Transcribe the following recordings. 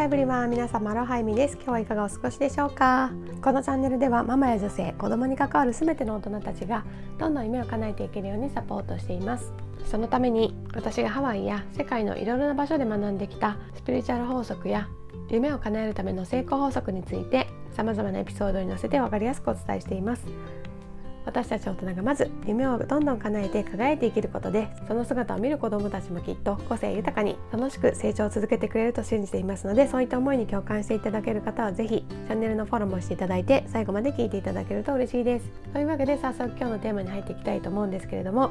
ハエブリは皆様アロハイミです。今日はいかがお過ごしでしょうか？このチャンネルではママや女性子供に関わる全ての大人たちがどんどん夢を叶えていけるようにサポートしています。そのために私がハワイや世界のいろいろな場所で学んできたスピリチュアル法則や夢を叶えるための成功法則について様々なエピソードに載せて分かりやすくお伝えしています。私たち大人がまず夢をどんどん叶えて輝いて生きることでその姿を見る子どもたちもきっと個性豊かに楽しく成長を続けてくれると信じていますのでそういった思いに共感していただける方は是非チャンネルのフォローもしていただいて最後まで聞いていただけると嬉しいです。というわけで早速今日のテーマに入っていきたいと思うんですけれども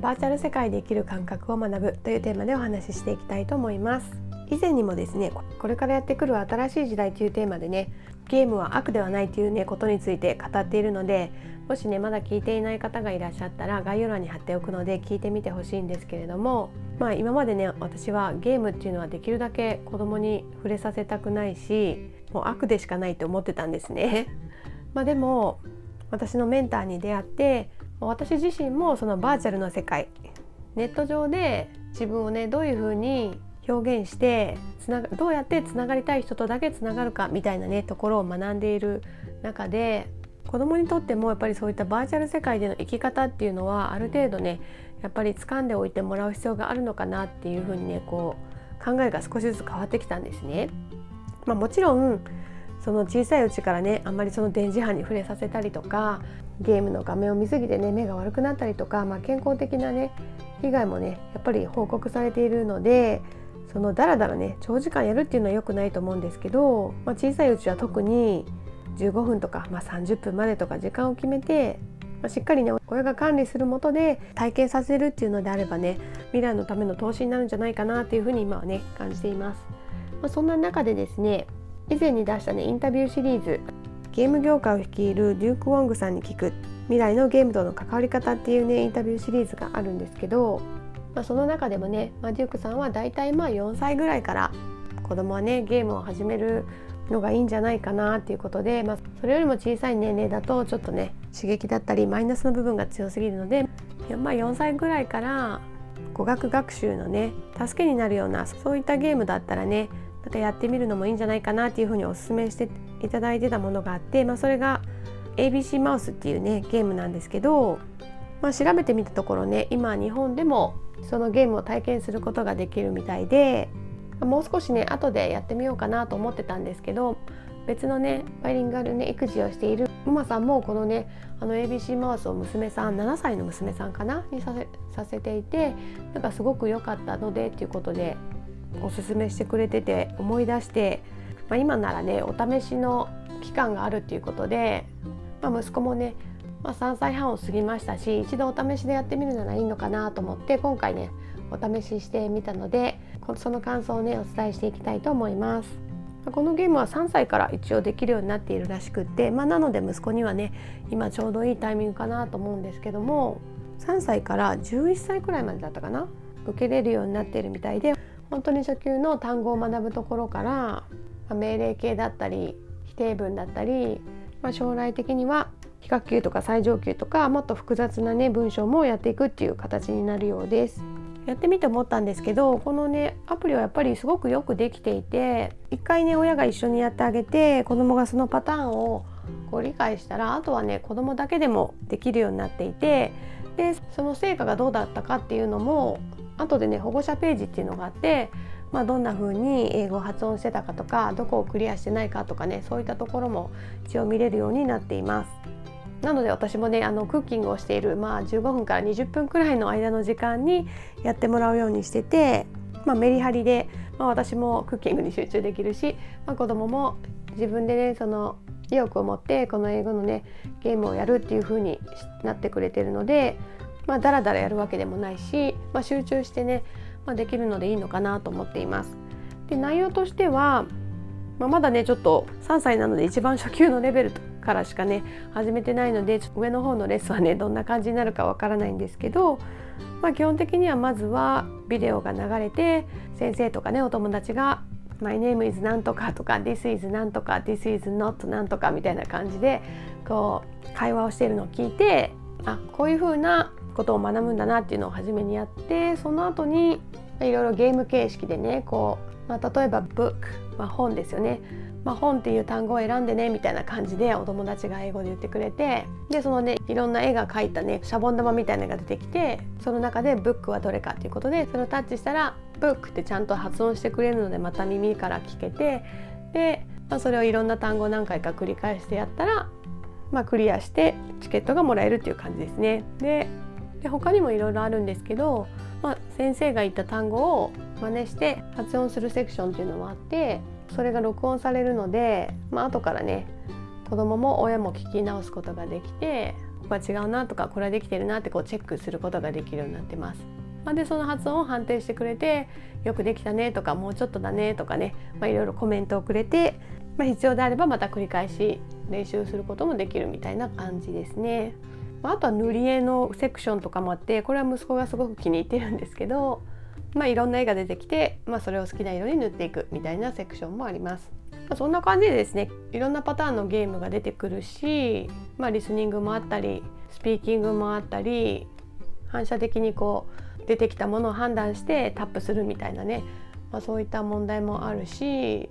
バーチャル世界で生きる感覚を学ぶというテーマでお話ししていきたいと思います。以前にもですねこれからやってくる新しい時代というテーマでねゲームは悪ではないというねことについて語っているのでもしねまだ聞いていない方がいらっしゃったら概要欄に貼っておくので聞いてみてほしいんですけれどもまあ今までね私はゲームっていうのはできるだけ子供に触れさせたくないしもう悪でしかないと思ってたんですね。まあでも私のメンターに出会って私自身もそのバーチャルの世界ネット上で自分をねどういうふうに表現してつながどうやってつながりたい人とだけつながるかみたいなねところを学んでいる中で子供にとってもやっぱりそういったバーチャル世界での生き方っていうのはある程度ねやっぱり掴んでおいてもらう必要があるのかなっていうふうにねこう考えが少しずつ変わってきたんですね。まあ、もちろんその小さいうちからねあんまりその電磁波に触れさせたりとかゲームの画面を見すぎてね目が悪くなったりとか、まあ、健康的なね被害もねやっぱり報告されているのでそのだらだらね長時間やるっていうのは良くないと思うんですけど、まあ、小さいうちは特に15分とか、まあ、30分までとか時間を決めて、まあ、しっかりね親が管理するもとで体験させるっていうのであればね未来のための投資になるんじゃないかなっていうふうに今はね感じています。まあ、そんな中でですね以前に出したねインタビューシリーズゲーム業界を率いるデューク・ウォングさんに聞く未来のゲームとの関わり方っていうねインタビューシリーズがあるんですけど、まあ、その中でもね、まあ、デュークさんはだいたいまあ4歳ぐらいから子供はねゲームを始めるのがいいんじゃないかなっていうことで、まあ、それよりも小さい年齢だとちょっとね刺激だったりマイナスの部分が強すぎるので、まあ、4歳ぐらいから語学学習のね助けになるようなそういったゲームだったらねなんかやってみるのもいいんじゃないかなっていうふうにおすすめしていただいてたものがあって、まあ、それが ABC マウスっていうねゲームなんですけど、まあ、調べてみたところね今日本でもそのゲームを体験することができるみたいでもう少しね後でやってみようかなと思ってたんですけど別のねバイリンガルね育児をしているママさんもこのねあの ABC マウスを娘さん7歳の娘さんかなにさせさせていてなんかすごく良かったのでっていうことでおすすめしてくれてて思い出して、まあ、今ならねお試しの期間があるっていうことで、まあ、息子もね、まあ、3歳半を過ぎましたし一度お試しでやってみるならいいのかなと思って今回ねお試ししてみたのでその感想をねお伝えしていきたいと思います。このゲームは3歳から一応できるようになっているらしくって、まあ、なので息子にはね今ちょうどいいタイミングかなと思うんですけども3歳から11歳くらいまでだったかな受けれるようになっているみたいで本当に初級の単語を学ぶところから、まあ、命令形だったり否定文だったり、まあ、将来的には比較級とか最上級とかもっと複雑なね文章もやっていくっていう形になるようです。やってみて思ったんですけどこのねアプリはやっぱりすごくよくできていて一回ね親が一緒にやってあげて子供がそのパターンをこう理解したらあとはね子供だけでもできるようになっていてでその成果がどうだったかっていうのも後でね保護者ページっていうのがあって、まあ、どんな風に英語発音してたかとかどこをクリアしてないかとかねそういったところも一応見れるようになっています。なので私もねあのクッキングをしている、まあ、15分から20分くらいの間の時間にやってもらうようにしてて、まあ、メリハリで、まあ、私もクッキングに集中できるし、まあ、子供も自分でねその意欲を持ってこの英語のねゲームをやるっていう風になってくれてるので、まあ、だらだらやるわけでもないし、まあ、集中してね、まあ、できるのでいいのかなと思っています。で内容としては、まあ、まだねちょっと3歳なので一番初級のレベルからしかね始めてないので上の方のレッスンはねどんな感じになるかわからないんですけど、まあ、基本的にはまずはビデオが流れて先生とかねお友達が「My name is なんとか」とか「This is なんとか」「This is not なんとか」みたいな感じでこう会話をしているのを聞いてあこういう風なことを学ぶんだなっていうのを初めにやってその後にいろいろゲーム形式でねこう、まあ、例えば book、まあ、本ですよね、まあ、本っていう単語を選んでねみたいな感じでお友達が英語で言ってくれてでそのねいろんな絵が描いたねシャボン玉みたいなのが出てきてその中で book はどれかっていうことでそれをタッチしたら book ってちゃんと発音してくれるのでまた耳から聞けてで、まあ、それをいろんな単語を何回か繰り返してやったら、まあ、クリアしてチケットがもらえるっていう感じですね。でで他にもいろいろあるんですけどまあ、先生が言った単語を真似して発音するセクションっていうのもあってそれが録音されるので、まあ後からね子供も親も聞き直すことができてここは違うなとかこれはできてるなってこうチェックすることができるようになってます。まあ、でその発音を判定してくれてよくできたねとかもうちょっとだねとかね、まあ、いろいろコメントをくれて、まあ、必要であればまた繰り返し練習することもできるみたいな感じですね。あとは塗り絵のセクションとかもあってこれは息子がすごく気に入ってるんですけど、まあ、いろんな絵が出てきて、まあ、それを好きな色に塗っていくみたいなセクションもあります。ま、そんな感じでですねいろんなパターンのゲームが出てくるし、まあ、リスニングもあったりスピーキングもあったり反射的にこう出てきたものを判断してタップするみたいなね、まあ、そういった問題もあるし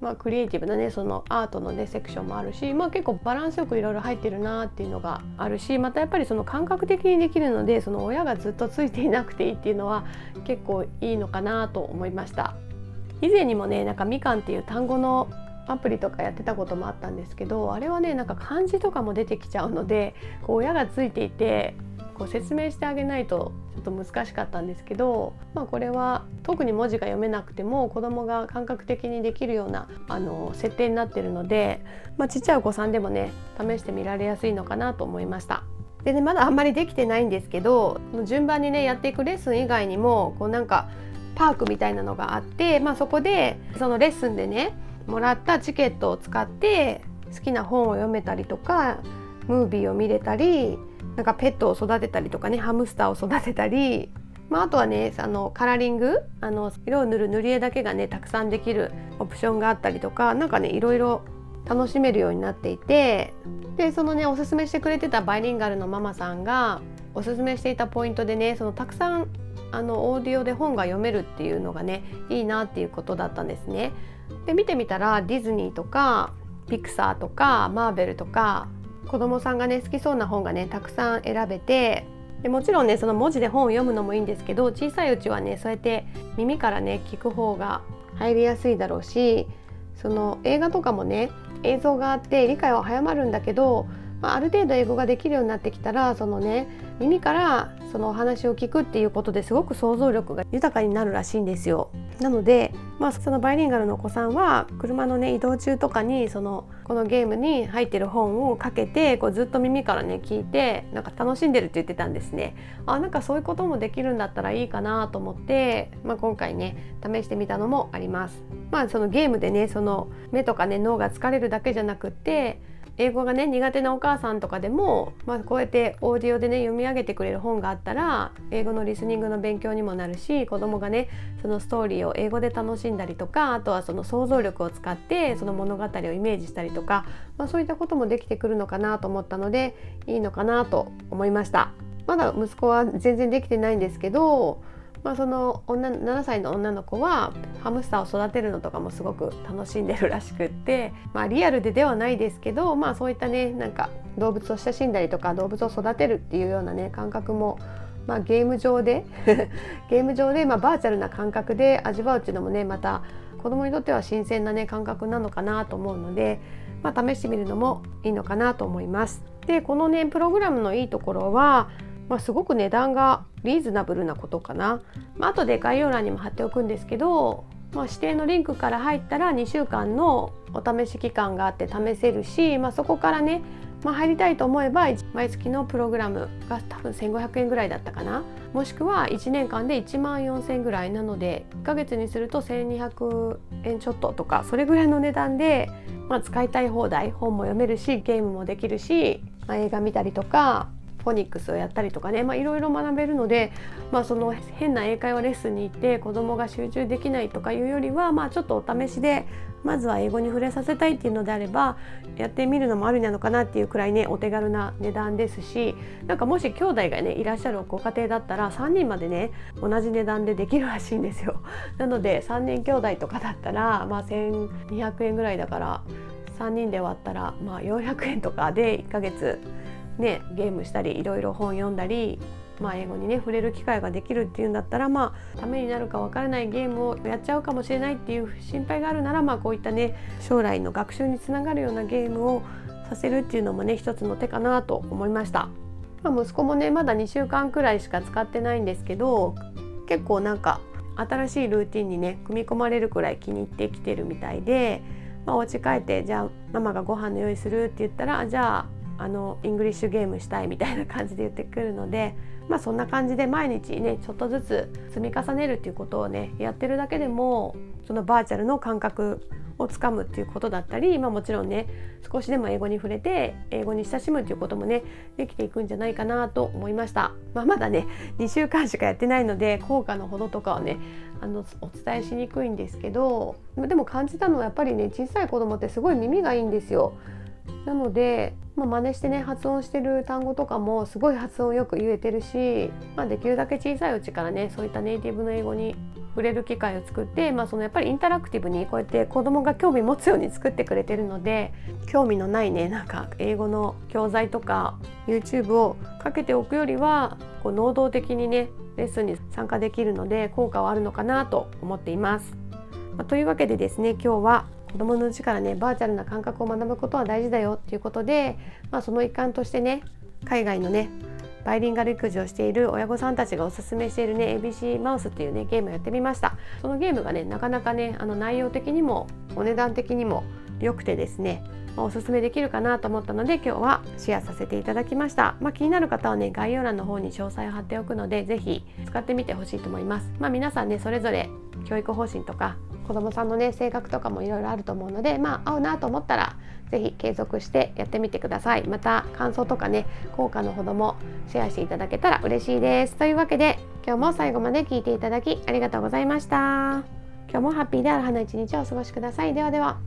まあ、クリエイティブなねそのアートのねセクションもあるし、まあ、結構バランスよくいろいろ入ってるなっていうのがあるしまたやっぱりその感覚的にできるのでその親がずっとついていなくていいっていうのは結構いいのかなと思いました。以前にもねなんかみかんっていう単語のアプリとかやってたこともあったんですけどあれはねなんか漢字とかも出てきちゃうのでこう親がついていてこう説明してあげないとと難しかったんですけど、まあ、これは特に文字が読めなくても子どもが感覚的にできるようなあの設定になってるので、ま、ちっちゃいお子さんでもね試してみられやすいのかなと思いました。でねまだあんまりできてないんですけど順番にねやっていくレッスン以外にもこうなんかパークみたいなのがあって、まあ、そこでそのレッスンでねもらったチケットを使って好きな本を読めたりとかムービーを見れたりなんかペットを育てたりとかねハムスターを育てたり、まあ、あとはねあのカラーリングあの色を塗る塗り絵だけがねたくさんできるオプションがあったりとか何かねいろいろ楽しめるようになっていてでそのねおすすめしてくれてたバイリンガルのママさんがおすすめしていたポイントでねそのたくさんあのオーディオで本が読めるっていうのがねいいなっていうことだったんですね。で見てみたらディズニーとかピクサーとかマーベルとか子どもさんがね好きそうな本がねたくさん選べてでもちろんねその文字で本を読むのもいいんですけど小さいうちはねそうやって耳からね聞く方が入りやすいだろうしその映画とかもね映像があって理解は早まるんだけど、まあ、ある程度英語ができるようになってきたらそのね耳からそのお話を聞くっていうことですごく想像力が豊かになるらしいんですよ。なので、まあ、そのバイリンガルのお子さんは車のね移動中とかにそのこのゲームに入ってる本をかけてこうずっと耳からね聞いてなんか楽しんでるって言ってたんですね。あなんかそういうこともできるんだったらいいかなと思って、まあ、今回ね試してみたのもあります。まあそのゲームでねその目とかね脳が疲れるだけじゃなくって英語がね苦手なお母さんとかでも、まあ、こうやってオーディオでね読み上げてくれる本があったら英語のリスニングの勉強にもなるし子どもがねそのストーリーを英語で楽しんだりとかあとはその想像力を使ってその物語をイメージしたりとか、まあ、そういったこともできてくるのかなと思ったのでいいのかなと思いました。まだ息子は全然できてないんですけどまあ、その女7歳の女の子はハムスターを育てるのとかもすごく楽しんでるらしくって、まあ、リアルでではないですけど、まあ、そういったねなんか動物を親しんだりとか動物を育てるっていうようなね感覚もまあ、ゲーム上で ゲーム上で、まあ、バーチャルな感覚で味わうっていうのもねまた子供にとっては新鮮なね感覚なのかなと思うので、まあ、試してみるのもいいのかなと思います。でこのねプログラムのいいところはまあ、すごく値段がリーズナブルなことかな、まあ後で概要欄にも貼っておくんですけど、まあ、指定のリンクから入ったら2週間のお試し期間があって試せるし、まあ、そこからね、まあ、入りたいと思えば毎月のプログラムが多分1500円ぐらいだったかな。もしくは1年間で1万4000円ぐらい。なので1ヶ月にすると1200円ちょっととかそれぐらいの値段で、まあ、使いたい放題本も読めるしゲームもできるし、まあ、映画見たりとかフォニックスをやったりとかねいろいろ学べるので、まあ、その変な英会話レッスンに行って子どもが集中できないとかいうよりは、まあ、ちょっとお試しでまずは英語に触れさせたいっていうのであればやってみるのもありなのかなっていうくらいねお手軽な値段ですしなんかもし兄弟がねいらっしゃるご家庭だったら3人までね同じ値段でできるらしいんですよ。なので3人兄弟とかだったら、まあ、1200円ぐらいだから3人で割ったら、まあ、400円とかで1ヶ月ねゲームしたりいろいろ本読んだりまあ、英語にね触れる機会ができるっていうんだったらまあためになるかわからないゲームをやっちゃうかもしれないっていう心配があるならまあこういったね将来の学習につながるようなゲームをさせるっていうのもね一つの手かなと思いました。まあ、息子もねまだ2週間くらいしか使ってないんですけど結構なんか新しいルーティンにね組み込まれるくらい気に入ってきてるみたいで、まあ、お家帰ってじゃあママがご飯の用意するって言ったらじゃああのイングリッシュゲームしたいみたいな感じで言ってくるので まあそんな感じで毎日ねちょっとずつ積み重ねるっていうことをねやってるだけでもそのバーチャルの感覚をつかむっていうことだったり、まあ、もちろんね少しでも英語に触れて英語に親しむっていうこともねできていくんじゃないかなと思いました、まあ、まだね2週間しかやってないので効果のほどとかはねあのお伝えしにくいんですけどでも感じたのはやっぱりね小さい子供ってすごい耳がいいんですよ。なのでまあ、真似してね発音してる単語とかもすごい発音よく言えてるし、まあ、できるだけ小さいうちからねそういったネイティブの英語に触れる機会を作って、まあ、そのやっぱりインタラクティブにこうやって子どもが興味持つように作ってくれてるので興味のないねなんか英語の教材とか YouTube をかけておくよりはこう能動的にねレッスンに参加できるので効果はあるのかなと思っています。まあ、というわけでですね今日は子どものうちからねバーチャルな感覚を学ぶことは大事だよっていうことで、まあ、その一環としてね海外のねバイリンガル育児をしている親御さんたちがおすすめしているね ABC マウスっていうねゲームをやってみました。そのゲームがねなかなかねあの内容的にもお値段的にも良くてですねおすすめできるかなと思ったので今日はシェアさせていただきました、まあ、気になる方はね概要欄の方に詳細を貼っておくので是非使ってみてほしいと思います。まあ、皆さんねそれぞれ教育方針とか子どもさんのね性格とかもいろいろあると思うのでまあ合うなと思ったら是非継続してやってみてください。また感想とかね効果のほどもシェアしていただけたら嬉しいです。というわけで今日も最後まで聞いていただきありがとうございました。今日もハッピーである花一日をお過ごしください。ではでは。